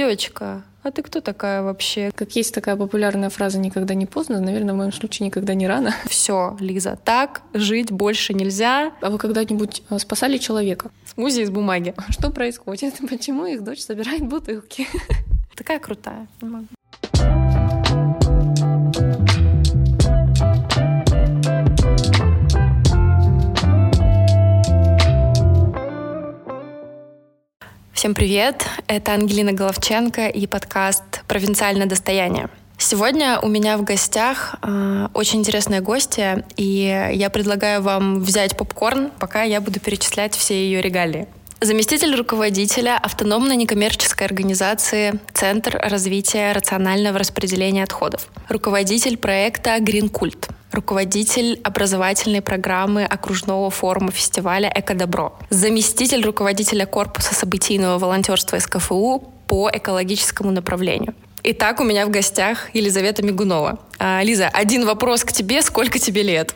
девочка, а ты кто такая вообще? Как есть такая популярная фраза «никогда не поздно», наверное, в моем случае никогда не рано. Все, Лиза, так жить больше нельзя. А вы когда-нибудь а, спасали человека? Смузи из бумаги. Что происходит? Почему их дочь собирает бутылки? Такая крутая. Всем привет! Это Ангелина Головченко и подкаст «Провинциальное достояние». Сегодня у меня в гостях э, очень интересная гостья, и я предлагаю вам взять попкорн, пока я буду перечислять все ее регалии. Заместитель руководителя автономной некоммерческой организации «Центр развития рационального распределения отходов». Руководитель проекта «Гринкульт» руководитель образовательной программы окружного форума фестиваля «Экодобро», заместитель руководителя корпуса событийного волонтерства СКФУ по экологическому направлению. Итак, у меня в гостях Елизавета Мигунова. А, Лиза, один вопрос к тебе. Сколько тебе лет?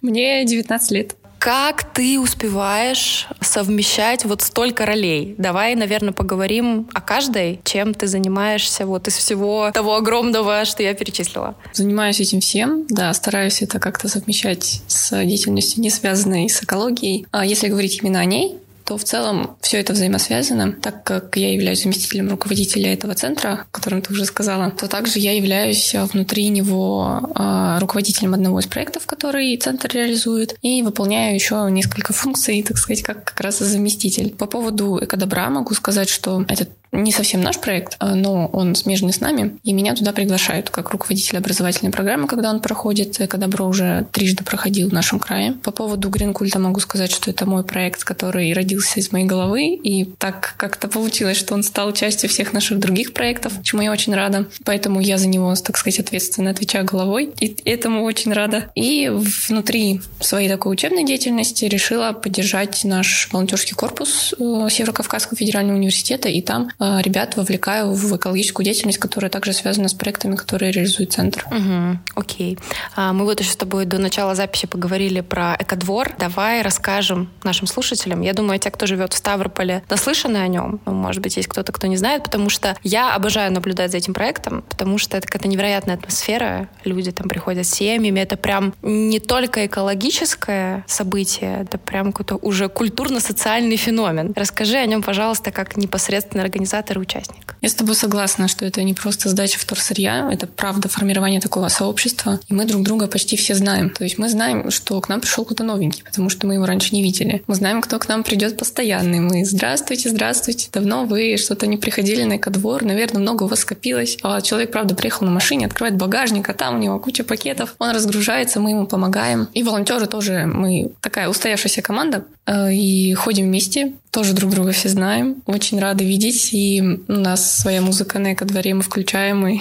Мне 19 лет. Как ты успеваешь совмещать вот столько ролей? Давай, наверное, поговорим о каждой, чем ты занимаешься вот из всего того огромного, что я перечислила. Занимаюсь этим всем, да, стараюсь это как-то совмещать с деятельностью, не связанной с экологией. А если говорить именно о ней, то в целом все это взаимосвязано. Так как я являюсь заместителем руководителя этого центра, о котором ты уже сказала, то также я являюсь внутри него а, руководителем одного из проектов, который центр реализует, и выполняю еще несколько функций, так сказать, как как раз заместитель. По поводу экодобра могу сказать, что этот не совсем наш проект, а, но он смежный с нами, и меня туда приглашают как руководитель образовательной программы, когда он проходит. Экодобро уже трижды проходил в нашем крае. По поводу Гринкульта могу сказать, что это мой проект, который родился из моей головы, и так как-то получилось, что он стал частью всех наших других проектов, чему я очень рада. Поэтому я за него, так сказать, ответственно отвечаю головой, и этому очень рада. И внутри своей такой учебной деятельности решила поддержать наш волонтерский корпус э, Северо-Кавказского федерального университета, и там Э, ребят вовлекаю в экологическую деятельность, которая также связана с проектами, которые реализует центр. Угу, окей. А, мы вот еще с тобой до начала записи поговорили про экодвор. Давай расскажем нашим слушателям. Я думаю, те, кто живет в Ставрополе, наслышаны о нем. Ну, может быть, есть кто-то, кто не знает, потому что я обожаю наблюдать за этим проектом, потому что это какая-то невероятная атмосфера. Люди там приходят с семьями. Это прям не только экологическое событие, это прям какой-то уже культурно-социальный феномен. Расскажи о нем, пожалуйста, как непосредственно организация организатор и участник. Я с тобой согласна, что это не просто сдача вторсырья, это правда формирование такого сообщества. И мы друг друга почти все знаем. То есть мы знаем, что к нам пришел кто-то новенький, потому что мы его раньше не видели. Мы знаем, кто к нам придет постоянный. Мы «Здравствуйте, здравствуйте, давно вы что-то не приходили на экодвор, наверное, много у вас скопилось». А человек, правда, приехал на машине, открывает багажник, а там у него куча пакетов. Он разгружается, мы ему помогаем. И волонтеры тоже, мы такая устоявшаяся команда, э, и ходим вместе, тоже друг друга все знаем. Очень рады видеть. И у нас своя музыка на эко-дворе мы включаем и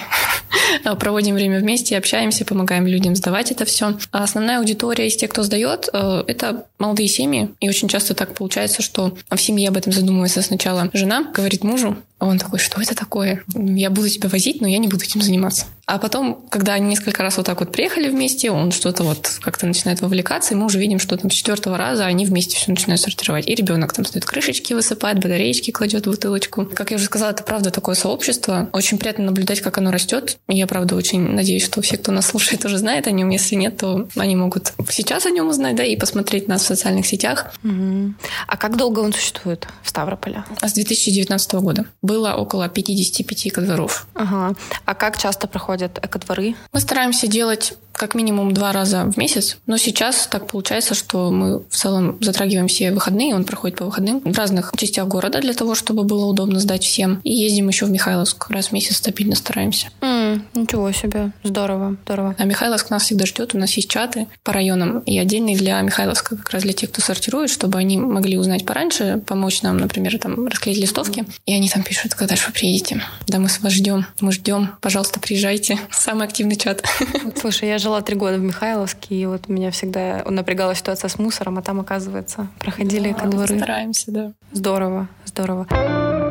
проводим время вместе, общаемся, помогаем людям сдавать это все. А основная аудитория из тех, кто сдает, э, это молодые семьи. И очень часто так получается, что в семье об этом задумывается сначала жена, говорит мужу, а он такой, что это такое? Я буду тебя возить, но я не буду этим заниматься. А потом, когда они несколько раз вот так вот приехали вместе, он что-то вот как-то начинает вовлекаться, и мы уже видим, что там с четвертого раза они вместе все начинают сортировать. И ребенок там стоит крышечки высыпает, батареечки кладет в бутылочку. Как я уже сказала, это правда такое сообщество. Очень приятно наблюдать, как оно растет. И я правда очень надеюсь, что все, кто нас слушает, уже знает о нем. Если нет, то они могут сейчас о нем узнать, да, и посмотреть нас в социальных сетях. Угу. А как долго он существует в Ставрополе? С 2019 года было около 55 экодворов. Ага. А как часто проходят экодворы? Мы стараемся делать как минимум два раза в месяц. Но сейчас так получается, что мы в целом затрагиваем все выходные, он проходит по выходным в разных частях города для того, чтобы было удобно сдать всем. И ездим еще в Михайловск. Раз в месяц стабильно стараемся. Mm, ничего себе. Здорово, здорово. А Михайловск нас всегда ждет. У нас есть чаты по районам и отдельный для Михайловска, как раз для тех, кто сортирует, чтобы они могли узнать пораньше, помочь нам, например, там расклеить листовки. И они там пишут, когда же вы приедете. Да, мы с вас ждем. Мы ждем. Пожалуйста, приезжайте. Самый активный чат. Слушай, я жила три года в Михайловске, и вот меня всегда напрягала ситуация с мусором, а там, оказывается, проходили да, ко дворы. Стараемся, да. Здорово, здорово.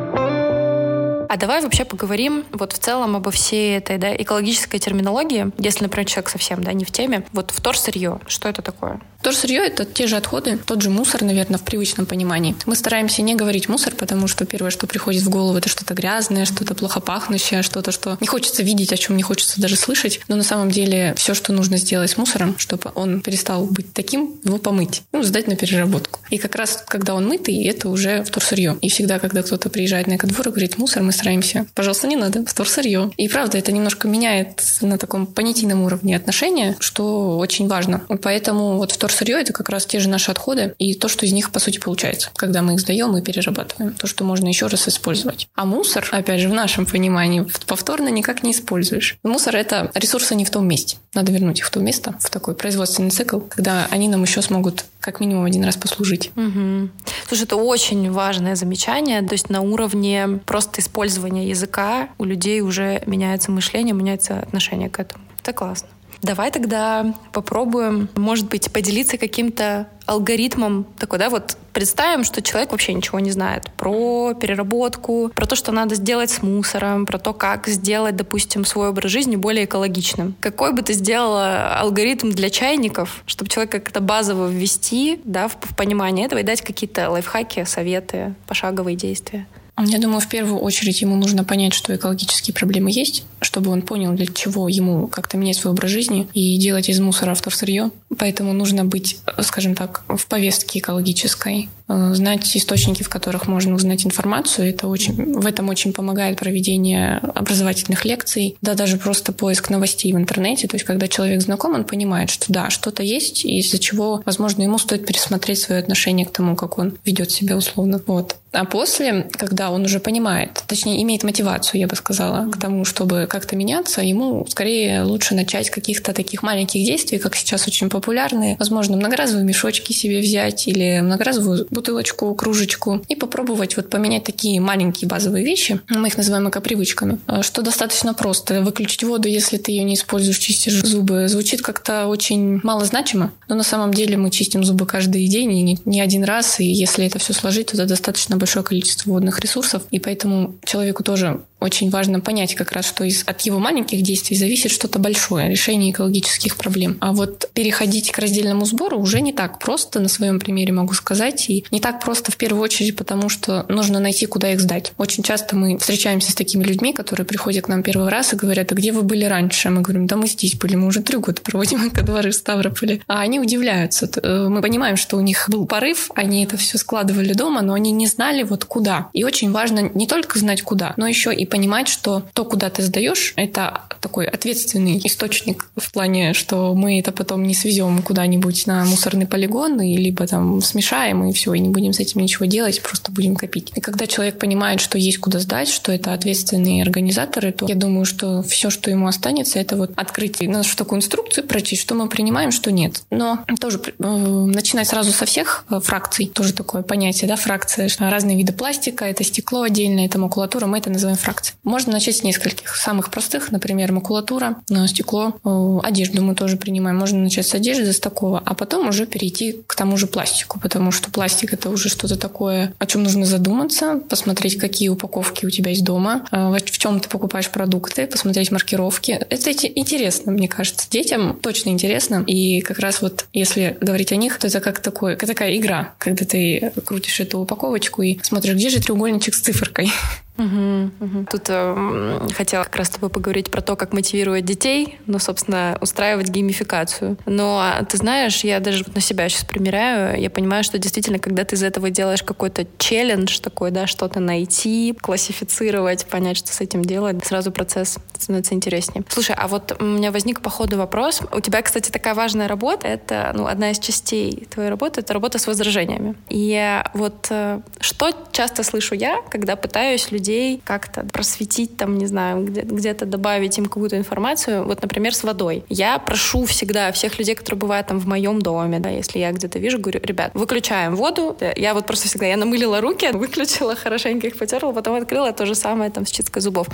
А давай вообще поговорим вот в целом обо всей этой да, экологической терминологии, если, например, человек совсем да, не в теме. Вот вторсырье, что это такое? Вторсырье — это те же отходы, тот же мусор, наверное, в привычном понимании. Мы стараемся не говорить мусор, потому что первое, что приходит в голову, это что-то грязное, что-то плохо пахнущее, что-то, что не хочется видеть, о чем не хочется даже слышать. Но на самом деле все, что нужно сделать с мусором, чтобы он перестал быть таким, его помыть, ну, сдать на переработку. И как раз, когда он мытый, это уже вторсырье. И всегда, когда кто-то приезжает на экодвор и говорит мусор, мы стараемся, пожалуйста, не надо, вторсырье. И правда, это немножко меняет на таком понятийном уровне отношения, что очень важно. Поэтому вот вторсырье — это как раз те же наши отходы и то, что из них, по сути, получается. Когда мы их сдаем и перерабатываем. То, что можно еще раз использовать. А мусор, опять же, в нашем понимании, повторно никак не используешь. Мусор — это ресурсы не в том месте. Надо вернуть их в то место, в такой производственный цикл, когда они нам еще смогут как минимум один раз послужить. Угу. Слушай, это очень важное замечание. То есть на уровне просто использования языка у людей уже меняется мышление, меняется отношение к этому. Это классно. Давай тогда попробуем, может быть, поделиться каким-то алгоритмом такой, да, вот представим, что человек вообще ничего не знает про переработку, про то, что надо сделать с мусором, про то, как сделать, допустим, свой образ жизни более экологичным. Какой бы ты сделала алгоритм для чайников, чтобы человек как-то базово ввести, да, в, в понимание этого и дать какие-то лайфхаки, советы, пошаговые действия? Я думаю, в первую очередь ему нужно понять, что экологические проблемы есть, чтобы он понял, для чего ему как-то менять свой образ жизни и делать из мусора вторсырье. Поэтому нужно быть, скажем так, в повестке экологической, э, знать источники, в которых можно узнать информацию. Это очень, в этом очень помогает проведение образовательных лекций, да даже просто поиск новостей в интернете. То есть, когда человек знаком, он понимает, что да, что-то есть, из-за чего, возможно, ему стоит пересмотреть свое отношение к тому, как он ведет себя условно. Вот. А после, когда он уже понимает, точнее, имеет мотивацию, я бы сказала, к тому, чтобы как-то меняться, ему скорее лучше начать каких-то таких маленьких действий, как сейчас очень популярные. Возможно, многоразовые мешочки себе взять или многоразовую бутылочку, кружечку и попробовать вот поменять такие маленькие базовые вещи. Мы их называем эко-привычками. А, что достаточно просто. Выключить воду, если ты ее не используешь, чистишь зубы. Звучит как-то очень малозначимо, но на самом деле мы чистим зубы каждый день и не, не один раз, и если это все сложить, то это достаточно большое количество водных ресурсов, и поэтому человеку тоже очень важно понять как раз, что из, от его маленьких действий зависит что-то большое, решение экологических проблем. А вот переходить к раздельному сбору уже не так просто, на своем примере могу сказать, и не так просто в первую очередь, потому что нужно найти, куда их сдать. Очень часто мы встречаемся с такими людьми, которые приходят к нам первый раз и говорят, а где вы были раньше? Мы говорим, да мы здесь были, мы уже три года проводим эко-дворы в Ставрополе. А они удивляются. Э, мы понимаем, что у них был порыв, они это все складывали дома, но они не знали вот куда. И очень важно не только знать куда, но еще и понимать, что то, куда ты сдаешь, это такой ответственный источник в плане, что мы это потом не свезем куда-нибудь на мусорный полигон, и либо там смешаем, и все, и не будем с этим ничего делать, просто будем копить. И когда человек понимает, что есть куда сдать, что это ответственные организаторы, то я думаю, что все, что ему останется, это вот открыть нашу такую инструкцию, прочесть, что мы принимаем, что нет. Но тоже э, начинать сразу со всех э, фракций, тоже такое понятие, да, фракция, что разные виды пластика, это стекло отдельно, это макулатура, мы это называем фракцией фракций. Можно начать с нескольких. Самых простых, например, макулатура, стекло, э, одежду мы тоже принимаем. Можно начать с одежды, с такого, а потом уже перейти к тому же пластику, потому что пластик это уже что-то такое, о чем нужно задуматься, посмотреть, какие упаковки у тебя есть дома, э, в чем ты покупаешь продукты, посмотреть маркировки. Это интересно, мне кажется. Детям точно интересно. И как раз вот если говорить о них, то это как такое, как такая игра, когда ты крутишь эту упаковочку и смотришь, где же треугольничек с циферкой. Угу, угу. Тут э, хотела как раз с тобой поговорить про то, как мотивировать детей, ну, собственно, устраивать геймификацию. Но а, ты знаешь, я даже на себя сейчас примеряю, я понимаю, что действительно, когда ты из этого делаешь какой-то челлендж такой, да, что-то найти, классифицировать, понять, что с этим делать, сразу процесс становится интереснее. Слушай, а вот у меня возник по ходу вопрос. У тебя, кстати, такая важная работа, это, ну, одна из частей твоей работы, это работа с возражениями. И вот э, что часто слышу я, когда пытаюсь людей людей как-то просветить, там, не знаю, где- где-то добавить им какую-то информацию. Вот, например, с водой. Я прошу всегда всех людей, которые бывают там в моем доме, да, если я где-то вижу, говорю, ребят, выключаем воду. Я вот просто всегда, я намылила руки, выключила, хорошенько их потерла, потом открыла то же самое там с чисткой зубов.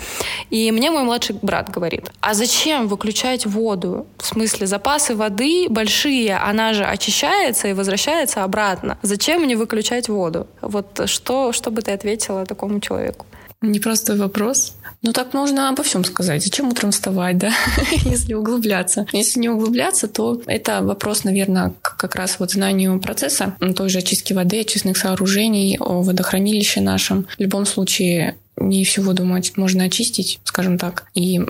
И мне мой младший брат говорит, а зачем выключать воду? В смысле, запасы воды большие, она же очищается и возвращается обратно. Зачем мне выключать воду? Вот что, что бы ты ответила такому человеку? Непростой вопрос. Ну так можно обо всем сказать. Зачем утром вставать, да, если углубляться? Если не углубляться, то это вопрос, наверное, как раз вот знанию процесса той же очистки воды, очистных сооружений, о водохранилище нашем. В любом случае, не всю воду можно очистить, скажем так. И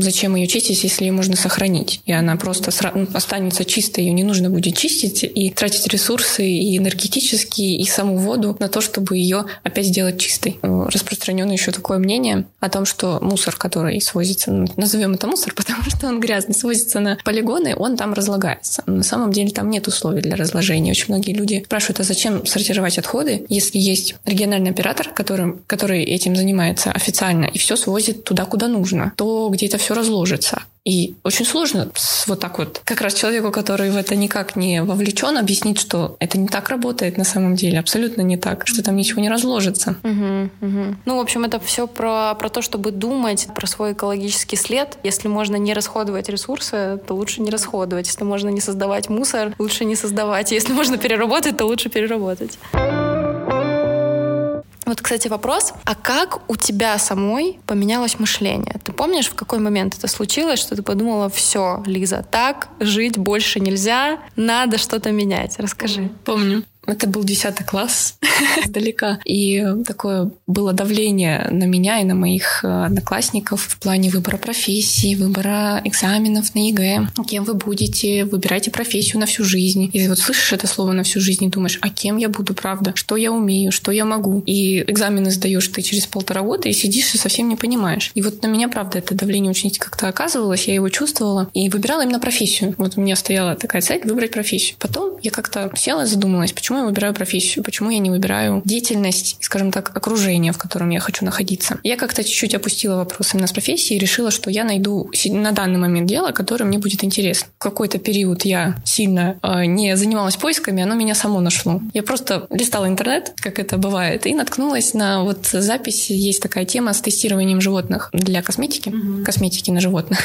зачем ее чистить, если ее можно сохранить? И она просто ну, останется чистой, ее не нужно будет чистить и тратить ресурсы и энергетические, и саму воду на то, чтобы ее опять сделать чистой. Распространено еще такое мнение о том, что мусор, который свозится, назовем это мусор, потому что он грязный, свозится на полигоны, он там разлагается. Но на самом деле там нет условий для разложения. Очень многие люди спрашивают, а зачем сортировать отходы, если есть региональный оператор, который, который этим занимается официально и все свозит туда, куда нужно, то где это все разложится. И очень сложно вот так вот как раз человеку, который в это никак не вовлечен, объяснить, что это не так работает на самом деле, абсолютно не так, что там ничего не разложится. Угу, угу. Ну, в общем, это все про, про то, чтобы думать про свой экологический след. Если можно не расходовать ресурсы, то лучше не расходовать. Если можно не создавать мусор, лучше не создавать. Если можно переработать, то лучше переработать. Вот, кстати, вопрос. А как у тебя самой поменялось мышление? Ты помнишь, в какой момент это случилось, что ты подумала, все, Лиза, так жить больше нельзя, надо что-то менять? Расскажи. Помню. Это был 10 класс издалека. И такое было давление на меня и на моих э, одноклассников в плане выбора профессии, выбора экзаменов на ЕГЭ. Кем вы будете? Выбирайте профессию на всю жизнь. И вот слышишь это слово на всю жизнь и думаешь, а кем я буду, правда? Что я умею? Что я могу? И экзамены сдаешь ты через полтора года и сидишь и совсем не понимаешь. И вот на меня, правда, это давление очень как-то оказывалось, я его чувствовала и выбирала именно профессию. Вот у меня стояла такая цель выбрать профессию. Потом я как-то села и задумалась, почему я выбираю профессию, почему я не выбираю деятельность, скажем так, окружение, в котором я хочу находиться. Я как-то чуть-чуть опустила вопрос именно с профессии и решила, что я найду на данный момент дело, которое мне будет интересно. В какой-то период я сильно э, не занималась поисками, оно меня само нашло. Я просто листала интернет, как это бывает, и наткнулась на вот запись, есть такая тема с тестированием животных для косметики, угу. косметики на животных.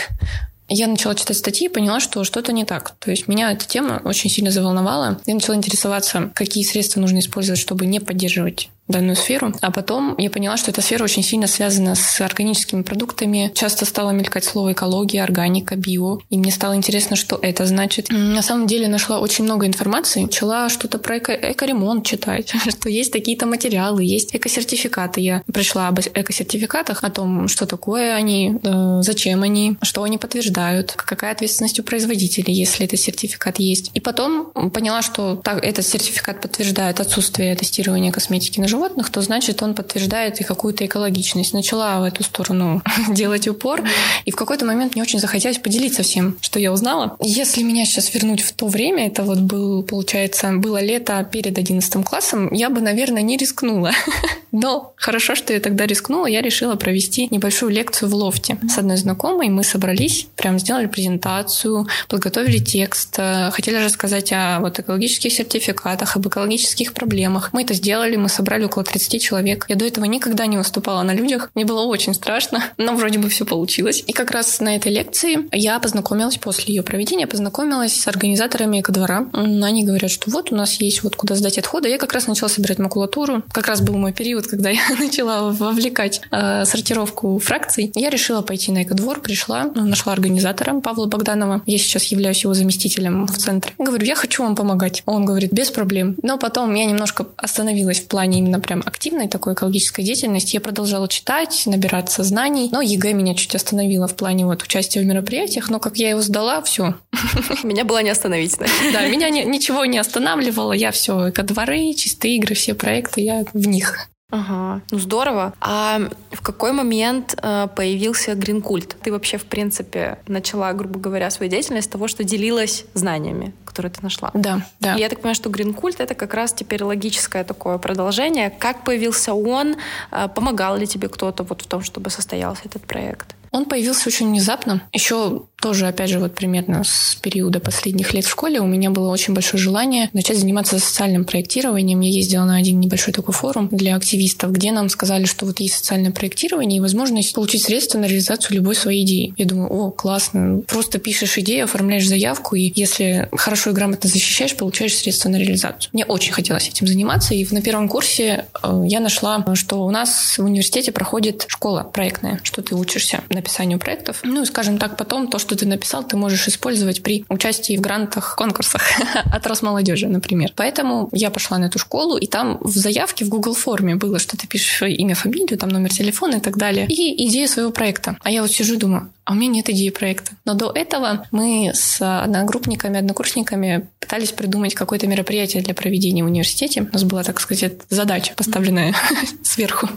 Я начала читать статьи и поняла, что что-то не так. То есть меня эта тема очень сильно заволновала. Я начала интересоваться, какие средства нужно использовать, чтобы не поддерживать данную сферу. А потом я поняла, что эта сфера очень сильно связана с органическими продуктами. Часто стало мелькать слово экология, органика, био. И мне стало интересно, что это значит. На самом деле нашла очень много информации. Начала что-то про эко экоремонт читать, что есть такие-то материалы, есть экосертификаты. Я пришла об экосертификатах, о том, что такое они, э, зачем они, что они подтверждают, какая ответственность у производителей, если этот сертификат есть. И потом поняла, что так, этот сертификат подтверждает отсутствие тестирования косметики на животных, то значит он подтверждает и какую-то экологичность. Начала в эту сторону делать упор, и в какой-то момент мне очень захотелось поделиться всем, что я узнала. Если меня сейчас вернуть в то время, это вот был, получается, было лето перед 11 классом, я бы, наверное, не рискнула. Но хорошо, что я тогда рискнула, я решила провести небольшую лекцию в лофте с одной знакомой. Мы собрались, прям сделали презентацию, подготовили текст, э, хотели рассказать о вот экологических сертификатах, об экологических проблемах. Мы это сделали, мы собрали около 30 человек. Я до этого никогда не выступала на людях. Мне было очень страшно, но вроде бы все получилось. И как раз на этой лекции я познакомилась после ее проведения, познакомилась с организаторами экодвора. Они говорят, что вот у нас есть вот куда сдать отходы. Я как раз начала собирать макулатуру. Как раз был мой период, когда я начала вовлекать э, сортировку фракций. Я решила пойти на экодвор, пришла, ну, нашла организатора Павла Богданова. Я сейчас являюсь его заместителем в центре. Говорю, я хочу вам помогать. Он говорит, без проблем. Но потом я немножко остановилась в плане именно прям активной такой экологической деятельности. Я продолжала читать, набираться знаний, но ЕГЭ меня чуть остановило в плане вот участия в мероприятиях, но как я его сдала, все. Меня было не остановить. Да, меня ничего не останавливало, я все, эко-дворы, чистые игры, все проекты, я в них. Ага, ну здорово. А в какой момент э, появился гринкульт? Ты вообще, в принципе, начала, грубо говоря, свою деятельность с того, что делилась знаниями, которые ты нашла. Да, да. И я так понимаю, что гринкульт — это как раз теперь логическое такое продолжение. Как появился он? Э, помогал ли тебе кто-то вот в том, чтобы состоялся этот проект? Он появился очень внезапно. Еще тоже, опять же, вот примерно с периода последних лет в школе у меня было очень большое желание начать заниматься социальным проектированием. Я ездила на один небольшой такой форум для активистов, где нам сказали, что вот есть социальное проектирование и возможность получить средства на реализацию любой своей идеи. Я думаю, о, классно. Просто пишешь идею, оформляешь заявку, и если хорошо и грамотно защищаешь, получаешь средства на реализацию. Мне очень хотелось этим заниматься, и на первом курсе э, я нашла, что у нас в университете проходит школа проектная, что ты учишься написанию проектов. Ну и, скажем так, потом то, что что ты написал, ты можешь использовать при участии в грантах, конкурсах от Росмолодежи, например. Поэтому я пошла на эту школу, и там в заявке в Google форме было, что ты пишешь имя, фамилию, там номер телефона и так далее, и идею своего проекта. А я вот сижу и думаю, а у меня нет идеи проекта. Но до этого мы с одногруппниками, однокурсниками пытались придумать какое-то мероприятие для проведения в университете. У нас была, так сказать, задача, поставленная сверху.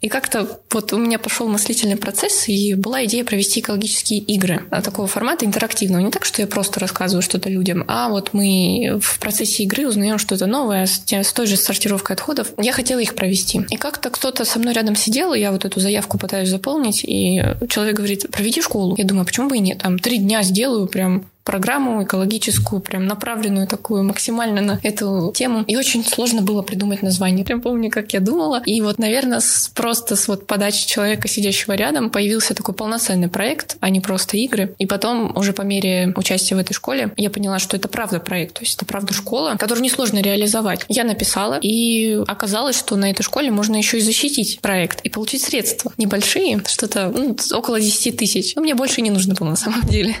И как-то вот у меня пошел мыслительный процесс, и была идея провести экологические игры такого формата интерактивного. Не так, что я просто рассказываю что-то людям, а вот мы в процессе игры узнаем что-то новое с, той же сортировкой отходов. Я хотела их провести. И как-то кто-то со мной рядом сидел, и я вот эту заявку пытаюсь заполнить, и человек говорит, проведи школу. Я думаю, а почему бы и нет? Там три дня сделаю прям программу экологическую, прям направленную такую максимально на эту тему. И очень сложно было придумать название. Прям помню, как я думала. И вот, наверное, с, просто с вот подачи человека, сидящего рядом, появился такой полноценный проект, а не просто игры. И потом, уже по мере участия в этой школе, я поняла, что это правда проект. То есть это правда школа, которую несложно реализовать. Я написала, и оказалось, что на этой школе можно еще и защитить проект и получить средства. Небольшие, что-то ну, около 10 тысяч. Но мне больше не нужно было на самом деле.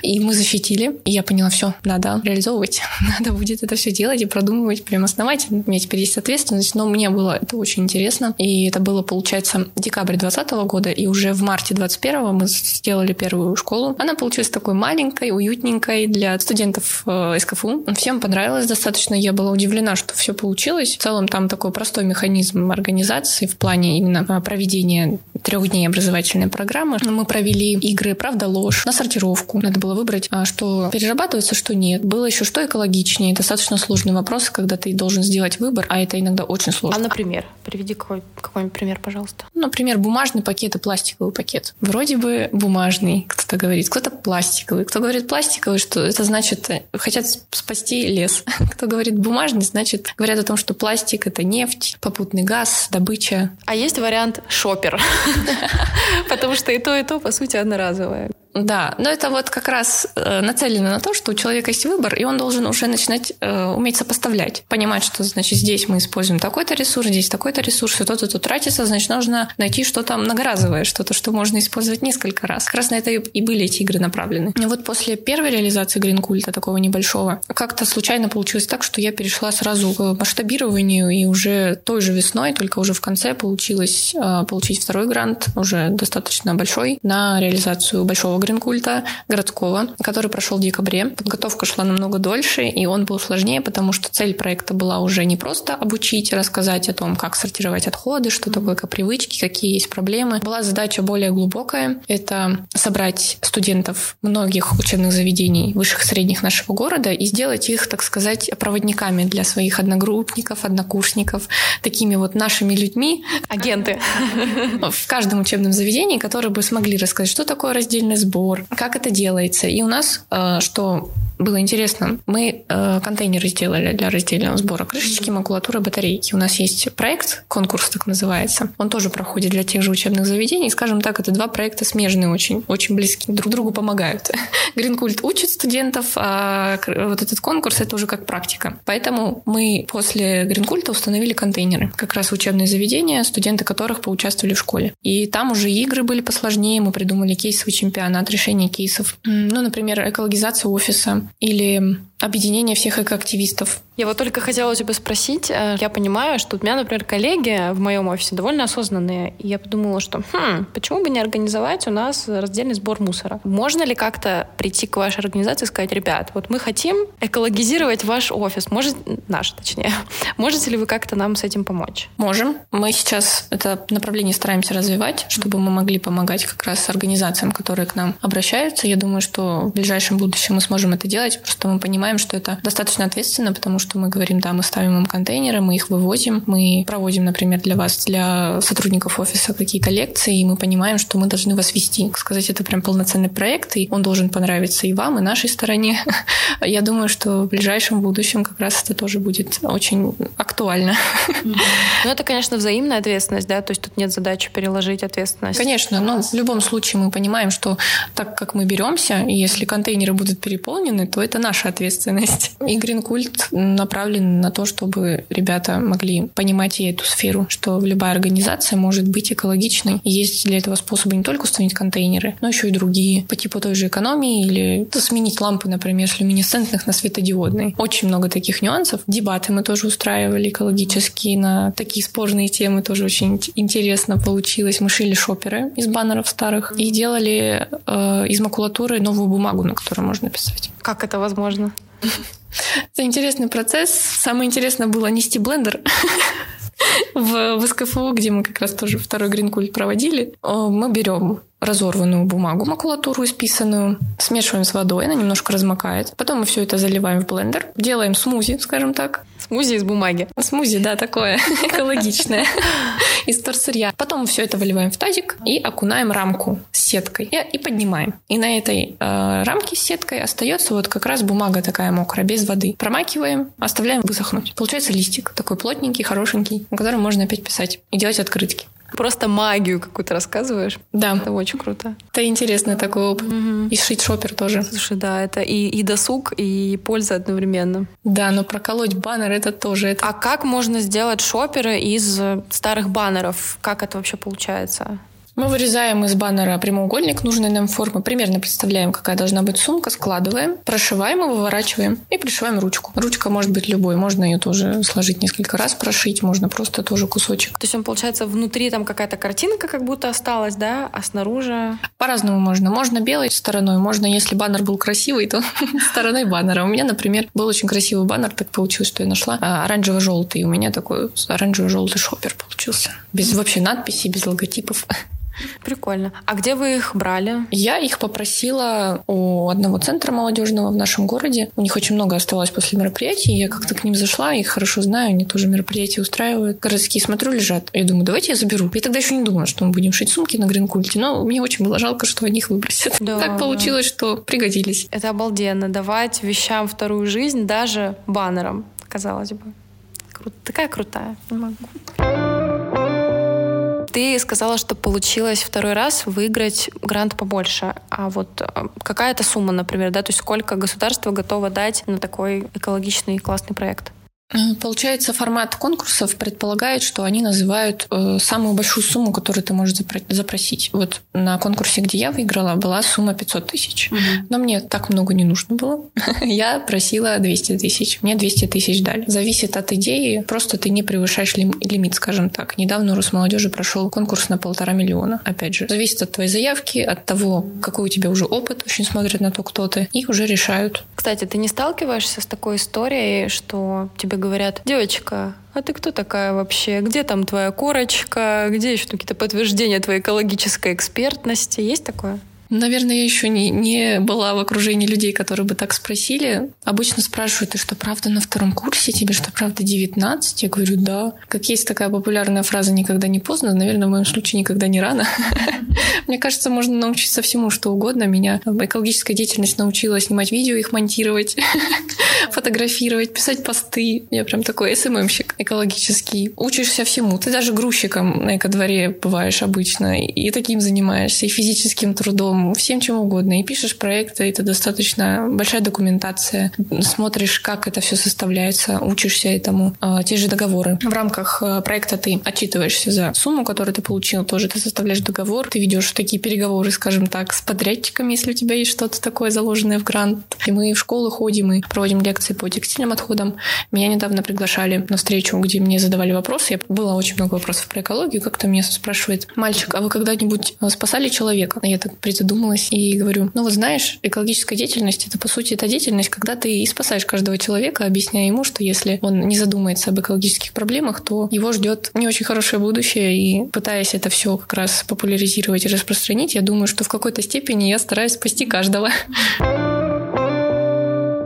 И мы защитили защитили. И я поняла, все, надо реализовывать. надо будет это все делать и продумывать прям основательно. У меня теперь есть ответственность, но мне было это очень интересно. И это было, получается, декабрь 2020 года, и уже в марте 2021 мы сделали первую школу. Она получилась такой маленькой, уютненькой для студентов э, СКФУ. Всем понравилось достаточно. Я была удивлена, что все получилось. В целом там такой простой механизм организации в плане именно э, проведения трех дней образовательной программы. Мы провели игры «Правда, ложь» на сортировку. Надо было выбрать а, что перерабатывается, что нет. Было еще что экологичнее. Достаточно сложный вопрос, когда ты должен сделать выбор, а это иногда очень сложно. А, например? Приведи какой, какой-нибудь пример, пожалуйста. Например, бумажный пакет и пластиковый пакет. Вроде бы бумажный, кто-то говорит, кто-то пластиковый. Кто говорит пластиковый, что это значит, э, хотят спасти лес. Кто говорит бумажный, значит, говорят о том, что пластик — это нефть, попутный газ, добыча. А есть вариант шопер. Потому что и то, и то, по сути, одноразовое. Да, но это вот как раз э, нацелено на то, что у человека есть выбор, и он должен уже начинать э, уметь сопоставлять, понимать, что, значит, здесь мы используем такой-то ресурс, здесь такой-то ресурс, и то-то тут тратится, значит, нужно найти что-то многоразовое, что-то, что можно использовать несколько раз. Как раз на это и были эти игры направлены. И вот после первой реализации гринкульта, такого небольшого, как-то случайно получилось так, что я перешла сразу к масштабированию, и уже той же весной, только уже в конце получилось э, получить второй грант, уже достаточно большой, на реализацию большого гринкульта городского, который прошел в декабре. Подготовка шла намного дольше, и он был сложнее, потому что цель проекта была уже не просто обучить, рассказать о том, как сортировать отходы, что такое привычки, какие есть проблемы. Была задача более глубокая. Это собрать студентов многих учебных заведений высших и средних нашего города и сделать их, так сказать, проводниками для своих одногруппников, однокурсников, такими вот нашими людьми. Агенты. В каждом учебном заведении, которые бы смогли рассказать, что такое раздельный сбор, сбор, как это делается. И у нас, э, что было интересно. Мы э, контейнеры сделали для раздельного сбора крышечки, макулатуры, батарейки. У нас есть проект, конкурс так называется. Он тоже проходит для тех же учебных заведений. Скажем так, это два проекта смежные очень, очень близкие, друг другу помогают. Гринкульт учит студентов, а вот этот конкурс это уже как практика. Поэтому мы после Гринкульта установили контейнеры. Как раз учебные заведения, студенты которых поучаствовали в школе. И там уже игры были посложнее. Мы придумали кейсовый чемпионат решения кейсов. Ну, например, экологизация офиса или объединение всех экоактивистов. Я вот только хотела тебя спросить. Э, я понимаю, что у меня, например, коллеги в моем офисе довольно осознанные. И я подумала, что хм, почему бы не организовать у нас раздельный сбор мусора? Можно ли как-то прийти к вашей организации и сказать, ребят, вот мы хотим экологизировать ваш офис, может, наш точнее. Можете ли вы как-то нам с этим помочь? Можем. Мы сейчас это направление стараемся развивать, чтобы мы могли помогать как раз организациям, которые к нам обращаются. Я думаю, что в ближайшем будущем мы сможем это делать, просто мы понимаем, считаем, что это достаточно ответственно, потому что мы говорим, да, мы ставим им контейнеры, мы их вывозим, мы проводим, например, для вас, для сотрудников офиса какие-то лекции, и мы понимаем, что мы должны вас вести. Сказать, это прям полноценный проект, и он должен понравиться и вам, и нашей стороне. Я думаю, что в ближайшем будущем как раз это тоже будет очень актуально. Ну, это, конечно, взаимная ответственность, да, то есть тут нет задачи переложить ответственность. Конечно, но в любом случае мы понимаем, что так как мы беремся, и если контейнеры будут переполнены, то это наша ответственность. И Гринкульт направлен на то, чтобы ребята могли понимать и эту сферу, что любая организация может быть экологичной. И есть для этого способы не только установить контейнеры, но еще и другие, по типу той же экономии или сменить лампы, например, с люминесцентных на светодиодные. Очень много таких нюансов. Дебаты мы тоже устраивали экологические на такие спорные темы, тоже очень интересно получилось. Мы шили шоперы из баннеров старых и делали э, из макулатуры новую бумагу, на которой можно писать. Как это возможно? Это интересный процесс. Самое интересное было нести блендер в, в СКФУ, где мы как раз тоже второй гринкульт проводили. Мы берем разорванную бумагу, макулатуру исписанную, смешиваем с водой, она немножко размокает. Потом мы все это заливаем в блендер, делаем смузи, скажем так. Смузи из бумаги. Смузи, да, такое экологичное, из торсырья. Потом все это выливаем в тазик и окунаем рамку с сеткой и, и поднимаем. И на этой э, рамке с сеткой остается вот как раз бумага такая мокрая, без воды. Промакиваем, оставляем высохнуть. Получается листик такой плотненький, хорошенький, на котором можно опять писать и делать открытки. Просто магию какую-то рассказываешь. Да. Это очень круто. Это интересный такой опыт. Угу. И шить шопер тоже. Слушай, да, это и, и досуг, и польза одновременно. Да, но проколоть баннер это тоже. Это... А как можно сделать шоперы из старых баннеров? Как это вообще получается? Мы вырезаем из баннера прямоугольник нужной нам формы, примерно представляем, какая должна быть сумка, складываем, прошиваем и выворачиваем и пришиваем ручку. Ручка может быть любой, можно ее тоже сложить несколько раз, прошить, можно просто тоже кусочек. То есть он, получается, внутри там какая-то картинка как будто осталась, да, а снаружи... По-разному можно. Можно белой стороной, можно, если баннер был красивый, то стороной баннера. У меня, например, был очень красивый баннер, так получилось, что я нашла а, оранжево-желтый. У меня такой оранжево-желтый шопер получился. Без вообще надписей, без логотипов. Прикольно. А где вы их брали? Я их попросила у одного центра молодежного в нашем городе. У них очень много оставалось после мероприятий. Я как-то к ним зашла, их хорошо знаю, они тоже мероприятия устраивают. Городские смотрю, лежат. Я думаю, давайте я заберу. Я тогда еще не думала, что мы будем шить сумки на гринкульте, но мне очень было жалко, что они их выбросят. Да, так получилось, да. что пригодились. Это обалденно. Давать вещам вторую жизнь даже баннером, казалось бы. Кру... Такая крутая. Не могу. Ты сказала, что получилось второй раз выиграть грант побольше. А вот э, какая-то сумма, например, да, то есть сколько государство готово дать на такой экологичный классный проект? Получается, формат конкурсов предполагает, что они называют э, самую большую сумму, которую ты можешь запросить. Вот на конкурсе, где я выиграла, была сумма 500 тысяч. Угу. Но мне так много не нужно было. я просила 200 тысяч. Мне 200 тысяч дали. Зависит от идеи. Просто ты не превышаешь лим- лимит, скажем так. Недавно у Росмолодежи прошел конкурс на полтора миллиона. Опять же, зависит от твоей заявки, от того, какой у тебя уже опыт. Очень смотрят на то, кто ты. И уже решают. Кстати, ты не сталкиваешься с такой историей, что тебе говорят, девочка, а ты кто такая вообще? Где там твоя корочка? Где еще какие-то подтверждения твоей экологической экспертности? Есть такое? Наверное, я еще не, не была в окружении людей, которые бы так спросили. Обычно спрашивают, ты что, правда на втором курсе? Тебе что, правда 19? Я говорю, да. Как есть такая популярная фраза «никогда не поздно», наверное, в моем случае никогда не рано. Мне кажется, можно научиться всему, что угодно. Меня экологическая деятельность научила снимать видео, их монтировать, фотографировать, писать посты. Я прям такой СММщик экологический. Учишься всему. Ты даже грузчиком на эко-дворе бываешь обычно. И таким занимаешься, и физическим трудом языком, всем чем угодно. И пишешь проекты, это достаточно большая документация. Смотришь, как это все составляется, учишься этому. А, те же договоры. В рамках а, проекта ты отчитываешься за сумму, которую ты получил, тоже ты составляешь договор, ты ведешь такие переговоры, скажем так, с подрядчиками, если у тебя есть что-то такое заложенное в грант. И мы в школы ходим и проводим лекции по текстильным отходам. Меня недавно приглашали на встречу, где мне задавали вопросы. Я было очень много вопросов про экологию. Как-то меня спрашивает мальчик, а вы когда-нибудь спасали человека? Я так задумалась и говорю, ну вот знаешь, экологическая деятельность — это, по сути, та деятельность, когда ты и спасаешь каждого человека, объясняя ему, что если он не задумается об экологических проблемах, то его ждет не очень хорошее будущее, и пытаясь это все как раз популяризировать и распространить, я думаю, что в какой-то степени я стараюсь спасти каждого. А,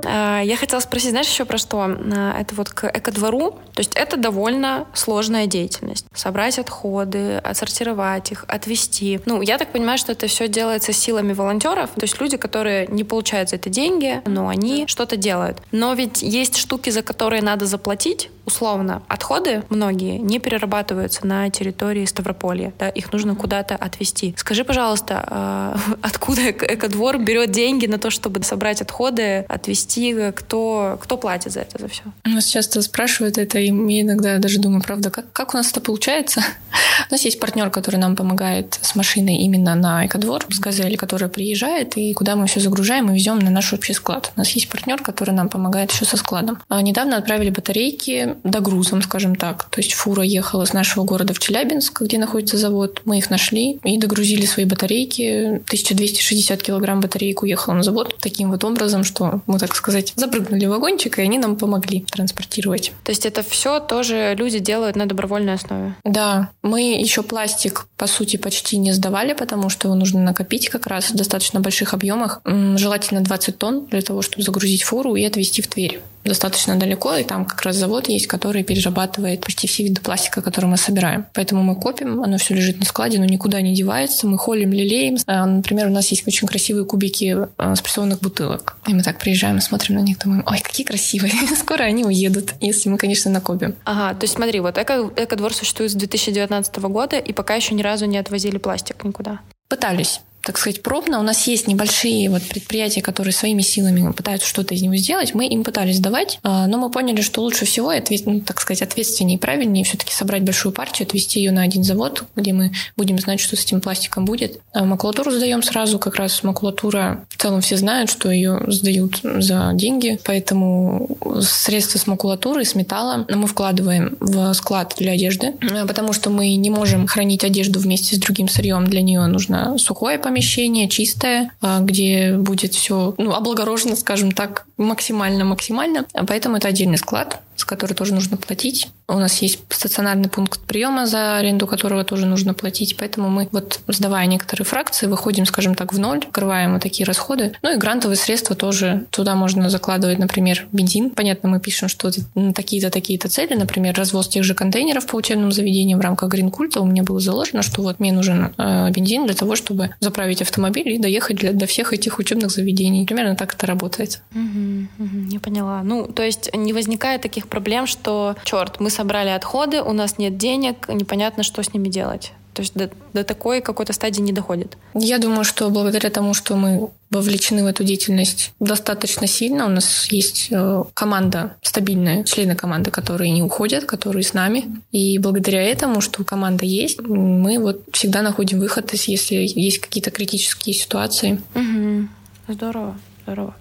я хотела спросить, знаешь, еще про что? А, это вот к экодвору. То есть это довольно сложная деятельность. Собрать отходы, отсортировать их, отвести. Ну, я так понимаю, что это все делается силами волонтеров. То есть люди, которые не получают за это деньги, но они что-то делают. Но ведь есть штуки, за которые надо заплатить, условно, отходы многие не перерабатываются на территории Ставрополья. Да, их нужно куда-то отвезти. Скажи, пожалуйста, а, откуда Экодвор берет деньги на то, чтобы собрать отходы, отвезти? Кто, кто платит за это, за все? Нас часто спрашивают это, и я иногда даже думаю, правда, как, как у нас это получается? у нас есть партнер, который нам помогает с машиной именно на Экодвор, с Газели, которая приезжает, и куда мы все загружаем и везем на наш общий склад. У нас есть партнер, который нам помогает еще со складом. А недавно отправили батарейки догрузом, скажем так. То есть фура ехала с нашего города в Челябинск, где находится завод. Мы их нашли и догрузили свои батарейки. 1260 килограмм батареек уехала на завод таким вот образом, что мы, так сказать, запрыгнули в вагончик, и они нам помогли транспортировать. То есть это все тоже люди делают на добровольной основе? Да. Мы еще пластик, по сути, почти не сдавали, потому что его нужно накопить как раз в достаточно больших объемах. Желательно 20 тонн для того, чтобы загрузить фуру и отвезти в Тверь достаточно далеко, и там как раз завод есть, который перерабатывает почти все виды пластика, которые мы собираем. Поэтому мы копим, оно все лежит на складе, но никуда не девается. Мы холим, лелеем. А, например, у нас есть очень красивые кубики а, спрессованных бутылок. И мы так приезжаем, смотрим на них, думаем, ой, какие красивые. Скоро они уедут, если мы, конечно, накопим. Ага, то есть смотри, вот эко, Экодвор существует с 2019 года, и пока еще ни разу не отвозили пластик никуда. Пытались так сказать, пробно. У нас есть небольшие вот предприятия, которые своими силами пытаются что-то из него сделать. Мы им пытались давать, а, но мы поняли, что лучше всего, ну, так сказать, ответственнее и правильнее все-таки собрать большую партию, отвезти ее на один завод, где мы будем знать, что с этим пластиком будет. А макулатуру сдаем сразу, как раз макулатура, в целом все знают, что ее сдают за деньги, поэтому средства с макулатуры, с металла мы вкладываем в склад для одежды, потому что мы не можем хранить одежду вместе с другим сырьем, для нее нужно сухое помещение, помещение, чистое, а, где будет все ну, облагорожено, скажем так, максимально-максимально. Поэтому это отдельный склад, с которой тоже нужно платить. У нас есть стационарный пункт приема, за аренду которого тоже нужно платить. Поэтому мы, вот сдавая некоторые фракции, выходим, скажем так, в ноль, открываем вот такие расходы. Ну и грантовые средства тоже. Туда можно закладывать, например, бензин. Понятно, мы пишем, что такие-то, такие-то цели, например, развоз тех же контейнеров по учебным заведениям в рамках Гринкульта. У меня было заложено, что вот мне нужен э, бензин для того, чтобы заправить автомобиль и доехать для, до всех этих учебных заведений. Примерно так это работает. Угу, угу, я поняла. Ну, то есть не возникает таких проблем, что, черт, мы собрали отходы, у нас нет денег, непонятно, что с ними делать. То есть до, до такой какой-то стадии не доходит. Я думаю, что благодаря тому, что мы вовлечены в эту деятельность достаточно сильно. У нас есть э, команда, стабильная, члены команды, которые не уходят, которые с нами. И благодаря этому, что команда есть, мы вот всегда находим выход, если есть какие-то критические ситуации. Угу. Здорово, здорово.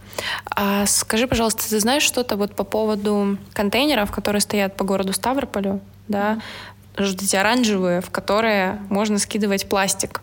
А скажи, пожалуйста, ты знаешь что-то вот по поводу контейнеров, которые стоят по городу Ставрополю, да, эти оранжевые, в которые можно скидывать пластик?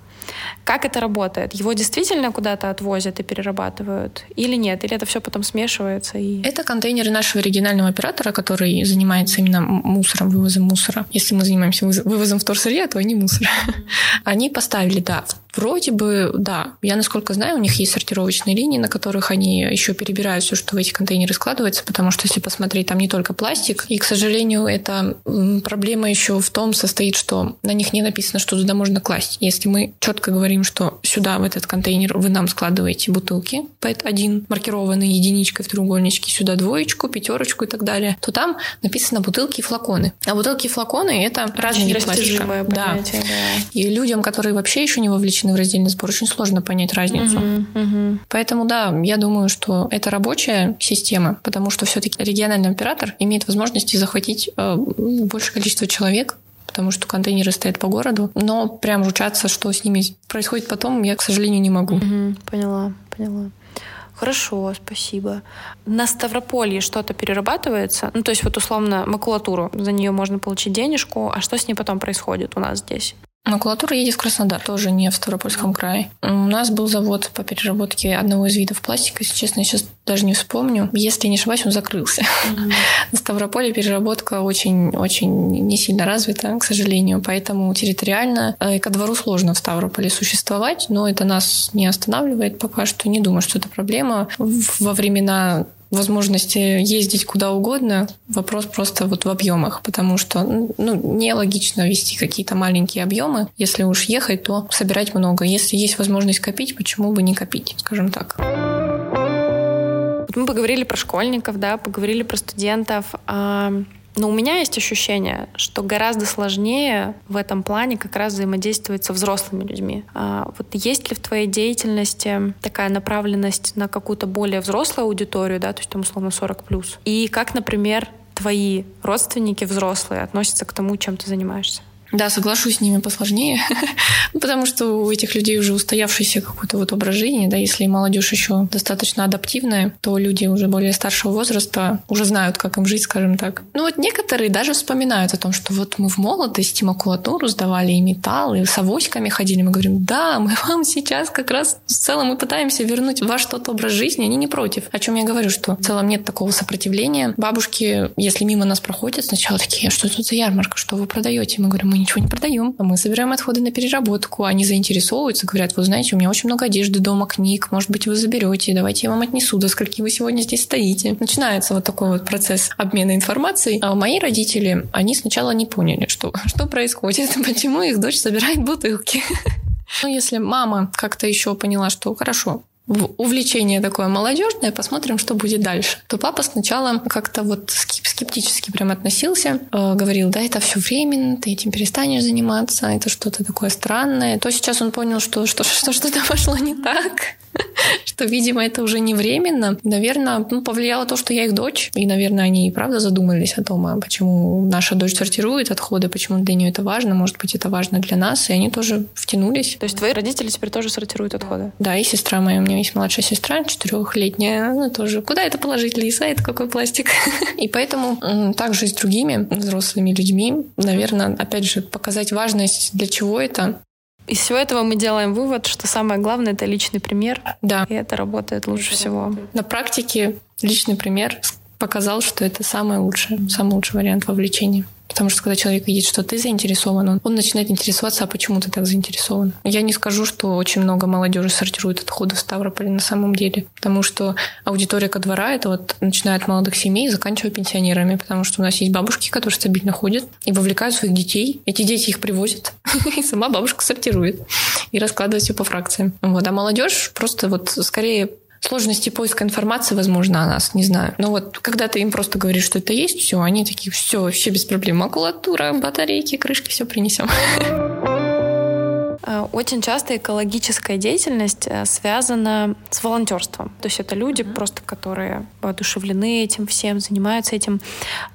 Как это работает? Его действительно куда-то отвозят и перерабатывают или нет? Или это все потом смешивается? И... Это контейнеры нашего регионального оператора, который занимается именно мусором, вывозом мусора. Если мы занимаемся вывозом вторсырья, то они мусор. Они поставили, да, Вроде бы, да. Я, насколько знаю, у них есть сортировочные линии, на которых они еще перебирают все, что в эти контейнеры складывается, потому что, если посмотреть, там не только пластик. И, к сожалению, эта проблема еще в том состоит, что на них не написано, что туда можно класть. Если мы четко говорим, что сюда, в этот контейнер, вы нам складываете бутылки, один маркированный единичкой в треугольничке, сюда двоечку, пятерочку и так далее, то там написано бутылки и флаконы. А бутылки и флаконы — это разные виды пластика. Понятие, да. да. И людям, которые вообще еще не вовлечены в раздельный сбор, очень сложно понять разницу. Uh-huh, uh-huh. Поэтому да, я думаю, что это рабочая система, потому что все-таки региональный оператор имеет возможности захватить э, большее количество человек, потому что контейнеры стоят по городу. Но прям ручаться, что с ними происходит потом, я, к сожалению, не могу. Угу, поняла, поняла. Хорошо, спасибо. На Ставрополье что-то перерабатывается? Ну, то есть вот условно макулатуру, за нее можно получить денежку, а что с ней потом происходит у нас здесь? Макулатура едет в Краснодар, тоже не в Ставропольском крае. У нас был завод по переработке одного из видов пластика, если честно, я сейчас даже не вспомню. Если не ошибаюсь, он закрылся. Mm-hmm. На Ставрополе переработка очень-очень не сильно развита, к сожалению, поэтому территориально э, ко двору сложно в Ставрополе существовать, но это нас не останавливает пока что. Не думаю, что это проблема. Во времена возможности ездить куда угодно. Вопрос просто вот в объемах, потому что ну, нелогично вести какие-то маленькие объемы. Если уж ехать, то собирать много. Если есть возможность копить, почему бы не копить, скажем так. Мы поговорили про школьников, да, поговорили про студентов. Но у меня есть ощущение, что гораздо сложнее в этом плане как раз взаимодействовать со взрослыми людьми. А вот есть ли в твоей деятельности такая направленность на какую-то более взрослую аудиторию, да, то есть там условно 40 плюс? И как, например, твои родственники взрослые относятся к тому, чем ты занимаешься? Да, соглашусь, с ними посложнее, потому что у этих людей уже устоявшийся какой-то вот образ жизни, да, если молодежь еще достаточно адаптивная, то люди уже более старшего возраста уже знают, как им жить, скажем так. Ну вот некоторые даже вспоминают о том, что вот мы в молодости макулатуру сдавали и металл, и с авоськами ходили, мы говорим, да, мы вам сейчас как раз в целом мы пытаемся вернуть ваш тот образ жизни, они не против. О чем я говорю, что в целом нет такого сопротивления. Бабушки, если мимо нас проходят, сначала такие, «А что тут за ярмарка, что вы продаете? Мы говорим, мы ничего не продаем. Мы собираем отходы на переработку. Они заинтересовываются, говорят, вы знаете, у меня очень много одежды дома, книг, может быть, вы заберете, давайте я вам отнесу, до скольки вы сегодня здесь стоите. Начинается вот такой вот процесс обмена информацией. А мои родители, они сначала не поняли, что, что происходит, почему их дочь собирает бутылки. Ну, если мама как-то еще поняла, что хорошо, увлечение такое молодежное, посмотрим, что будет дальше. То папа сначала как-то вот скептически прям относился, э, говорил, да, это все временно, ты этим перестанешь заниматься, это что-то такое странное. То сейчас он понял, что, что, что что-то пошло не так, что, видимо, это уже не временно. Наверное, ну, повлияло то, что я их дочь, и, наверное, они и правда задумались о том, а почему наша дочь сортирует отходы, почему для нее это важно, может быть, это важно для нас, и они тоже втянулись. То есть твои родители теперь тоже сортируют отходы? Да, и сестра моя, у меня есть младшая сестра, четырехлетняя, она тоже. Куда это положить, Лиса? Это какой пластик? И поэтому также и с другими взрослыми людьми, наверное, опять же, показать важность, для чего это, из всего этого мы делаем вывод, что самое главное — это личный пример. Да. И это работает лучше всего. На практике личный пример показал, что это самый лучший, самый лучший вариант вовлечения. Потому что когда человек видит, что ты заинтересован, он, он начинает интересоваться, а почему ты так заинтересован. Я не скажу, что очень много молодежи сортирует отходы в Ставрополе на самом деле, потому что аудитория ко двора это вот начиная от молодых семей, заканчивая пенсионерами, потому что у нас есть бабушки, которые стабильно ходят и вовлекают своих детей. Эти дети их привозят, и сама бабушка сортирует и раскладывает все по фракциям. Вот. А молодежь просто вот скорее сложности поиска информации, возможно, о нас, не знаю. Но вот когда ты им просто говоришь, что это есть, все, они такие, все, вообще без проблем. Макулатура, батарейки, крышки, все принесем. Э, очень часто экологическая деятельность э, связана с волонтерством. То есть это люди просто, которые воодушевлены этим всем, занимаются этим.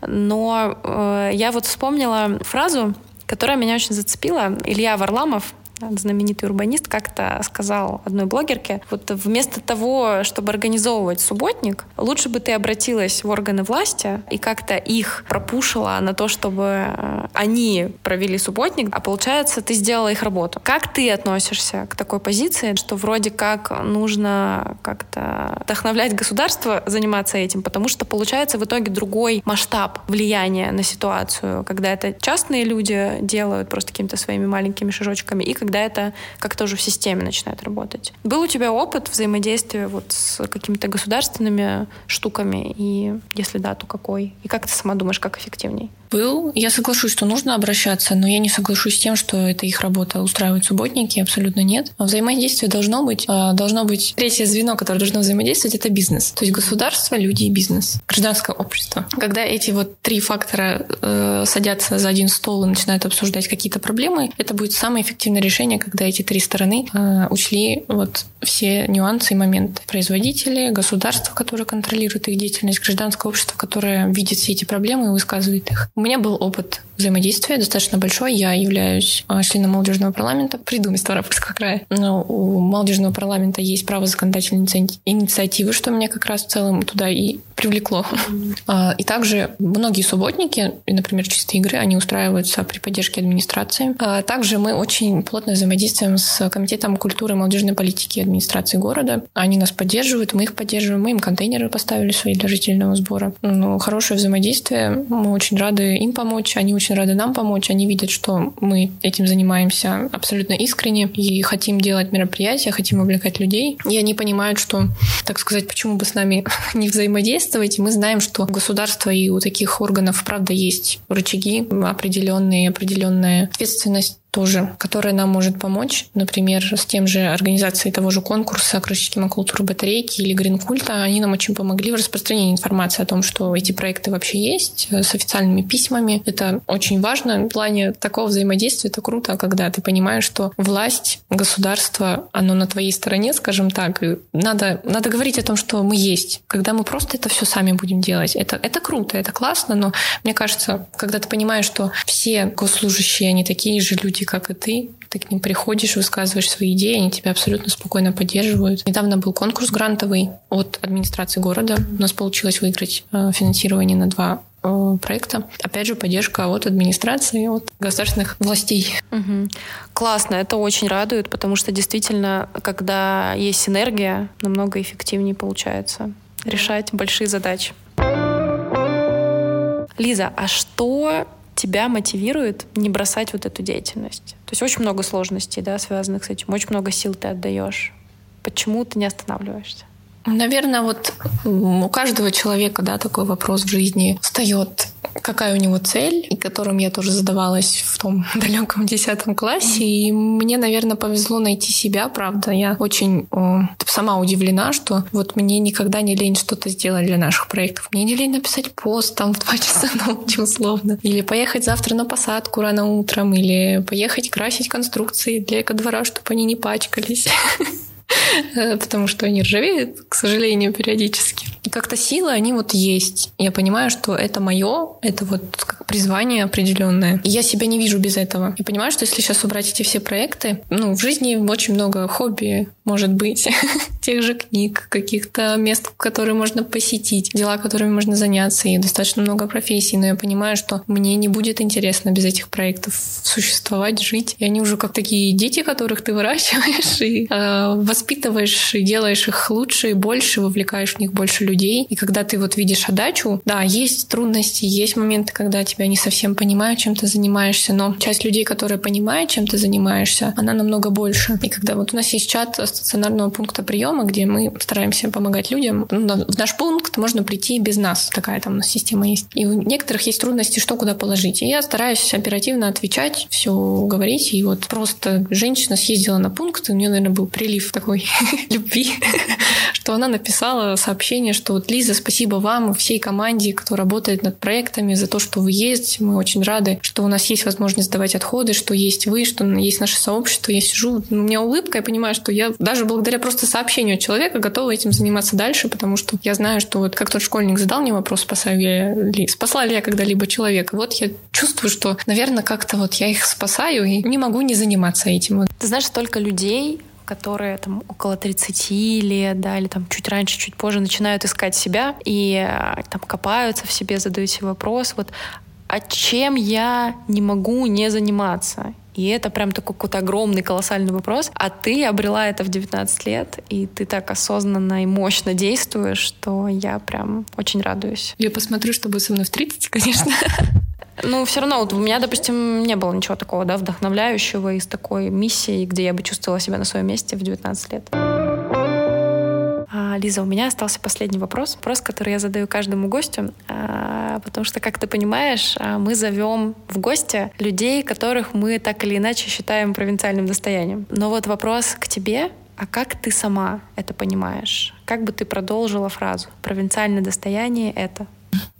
Но э, я вот вспомнила фразу, которая меня очень зацепила. Илья Варламов, знаменитый урбанист, как-то сказал одной блогерке, вот вместо того, чтобы организовывать субботник, лучше бы ты обратилась в органы власти и как-то их пропушила на то, чтобы э, они провели субботник, а получается, ты сделала их работу. Как ты относишься к такой позиции, что вроде как нужно как-то вдохновлять государство заниматься этим, потому что получается в итоге другой масштаб влияния на ситуацию, когда это частные люди делают просто какими-то своими маленькими шажочками, и когда когда это как-то уже в системе начинает работать. Был у тебя опыт взаимодействия вот с какими-то государственными штуками? И если да, то какой? И как ты сама думаешь, как эффективней? Был. Я соглашусь, что нужно обращаться, но я не соглашусь с тем, что это их работа устраивать субботники. Абсолютно нет. А взаимодействие должно быть. А, должно быть третье звено, которое должно взаимодействовать, это бизнес. То есть государство, люди и бизнес. Гражданское общество. Когда эти вот три фактора э, садятся за один стол и начинают обсуждать какие-то проблемы, это будет самое эффективное решение, когда эти три стороны э, учли вот все нюансы и моменты. Производители, государство, которое контролирует их деятельность, гражданское общество, которое видит все эти проблемы и высказывает их. У меня был опыт взаимодействия достаточно большой. Я являюсь а, членом молодежного парламента при Ставропольского края. Но у молодежного парламента есть право законодательной инициативы, что меня как раз в целом туда и привлекло. Mm-hmm. И также многие субботники, например, чистые игры, они устраиваются при поддержке администрации. А также мы очень плотно взаимодействуем с Комитетом культуры и молодежной политики администрации города. Они нас поддерживают, мы их поддерживаем, мы им контейнеры поставили свои для жительного сбора. Ну, хорошее взаимодействие, мы очень рады им помочь, они очень рады нам помочь. Они видят, что мы этим занимаемся абсолютно искренне и хотим делать мероприятия, хотим вовлекать людей. И они понимают, что, так сказать, почему бы с нами не взаимодействовать. И мы знаем, что у государства и у таких органов, правда, есть рычаги определенные, определенная ответственность тоже, которая нам может помочь, например, с тем же организацией того же конкурса «Крышечки макултуры батарейки» или «Гринкульта», они нам очень помогли в распространении информации о том, что эти проекты вообще есть, э, с официальными письмами. Это очень важно. В плане такого взаимодействия это круто, когда ты понимаешь, что власть, государство, оно на твоей стороне, скажем так, надо, надо говорить о том, что мы есть. Когда мы просто это все сами будем делать, это, это круто, это классно, но мне кажется, когда ты понимаешь, что все госслужащие, они такие же люди, люди, как и ты. Ты к ним приходишь, высказываешь свои идеи, они тебя абсолютно спокойно поддерживают. Недавно был конкурс грантовый от администрации города. У нас получилось выиграть э, финансирование на два э, проекта. Опять же, поддержка от администрации, от государственных властей. Угу. Классно, это очень радует, потому что действительно, когда есть синергия, намного эффективнее получается решать большие задачи. Лиза, а что тебя мотивирует не бросать вот эту деятельность? То есть очень много сложностей, да, связанных с этим, очень много сил ты отдаешь. Почему ты не останавливаешься? Наверное, вот у каждого человека, да, такой вопрос в жизни встает какая у него цель, и которым я тоже задавалась в том далеком десятом классе. И мне, наверное, повезло найти себя, правда. Я очень о, сама удивлена, что вот мне никогда не лень что-то сделать для наших проектов. Мне не лень написать пост там в два часа ночи условно. Или поехать завтра на посадку рано утром, или поехать красить конструкции для экодвора, чтобы они не пачкались. потому что они ржавеют, к сожалению, периодически. И как-то силы, они вот есть. Я понимаю, что это мое, это вот как призвание определенное. И я себя не вижу без этого. Я понимаю, что если сейчас убрать эти все проекты, ну, в жизни очень много хобби может быть, тех же книг, каких-то мест, которые можно посетить, дела, которыми можно заняться, и достаточно много профессий, но я понимаю, что мне не будет интересно без этих проектов существовать, жить. И они уже как такие дети, которых ты выращиваешь и э, воспитываешь, и делаешь их лучше и больше, вовлекаешь в них больше людей. И когда ты вот видишь отдачу, да, есть трудности, есть моменты, когда тебя не совсем понимают, чем ты занимаешься, но часть людей, которые понимают, чем ты занимаешься, она намного больше. И когда вот у нас есть чат стационарного пункта приема, где мы стараемся помогать людям. Ну, в наш пункт можно прийти без нас. Такая там у нас система есть. И у некоторых есть трудности, что куда положить. И я стараюсь оперативно отвечать, все говорить. И вот просто женщина съездила на пункт, и у нее, наверное, был прилив такой любви, что она написала сообщение, что вот Лиза, спасибо вам и всей команде, кто работает над проектами, за то, что вы есть. Мы очень рады, что у нас есть возможность сдавать отходы, что есть вы, что есть наше сообщество. Я сижу, у меня улыбка, я понимаю, что я даже благодаря просто сообщению человека готова этим заниматься дальше, потому что я знаю, что вот как тот школьник задал мне вопрос, спасаю я ли, спасла ли я когда-либо человека. Вот я чувствую, что, наверное, как-то вот я их спасаю и не могу не заниматься этим. Ты знаешь, столько людей, которые там около 30 лет, да, или там чуть раньше, чуть позже начинают искать себя и э, там копаются в себе, задают себе вопрос, вот, а чем я не могу не заниматься? И это прям такой какой-то огромный, колоссальный вопрос. А ты обрела это в 19 лет, и ты так осознанно и мощно действуешь, что я прям очень радуюсь. Я посмотрю, что будет со мной в 30, конечно. Ну, все равно, вот у меня, допустим, не было ничего такого, да, вдохновляющего из такой миссии, где я бы чувствовала себя на своем месте в 19 лет. А, Лиза, у меня остался последний вопрос. Вопрос, который я задаю каждому гостю. А, потому что, как ты понимаешь, а, мы зовем в гости людей, которых мы так или иначе считаем провинциальным достоянием. Но вот вопрос к тебе. А как ты сама это понимаешь? Как бы ты продолжила фразу «провинциальное достояние — это»?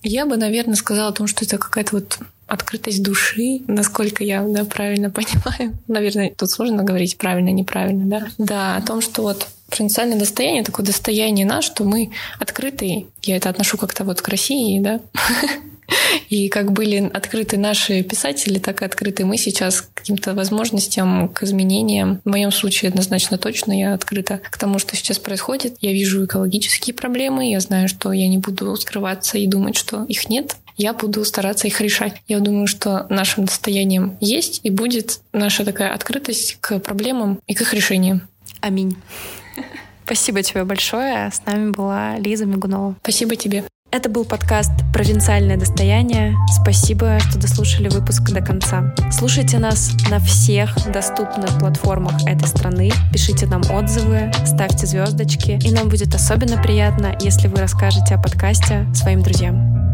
Я бы, наверное, сказала о том, что это какая-то вот открытость души, насколько я да, правильно понимаю. Наверное, тут сложно говорить правильно, неправильно, да? Да, о том, что вот провинциальное достояние, такое достояние наше, что мы открытые. Я это отношу как-то вот к России, да. И как были открыты наши писатели, так и открыты мы сейчас к каким-то возможностям, к изменениям. В моем случае однозначно точно я открыта к тому, что сейчас происходит. Я вижу экологические проблемы, я знаю, что я не буду скрываться и думать, что их нет. Я буду стараться их решать. Я думаю, что нашим достоянием есть и будет наша такая открытость к проблемам и к их решениям. Аминь. Спасибо тебе большое. С нами была Лиза Мигунова. Спасибо тебе. Это был подкаст «Провинциальное достояние». Спасибо, что дослушали выпуск до конца. Слушайте нас на всех доступных платформах этой страны. Пишите нам отзывы, ставьте звездочки. И нам будет особенно приятно, если вы расскажете о подкасте своим друзьям.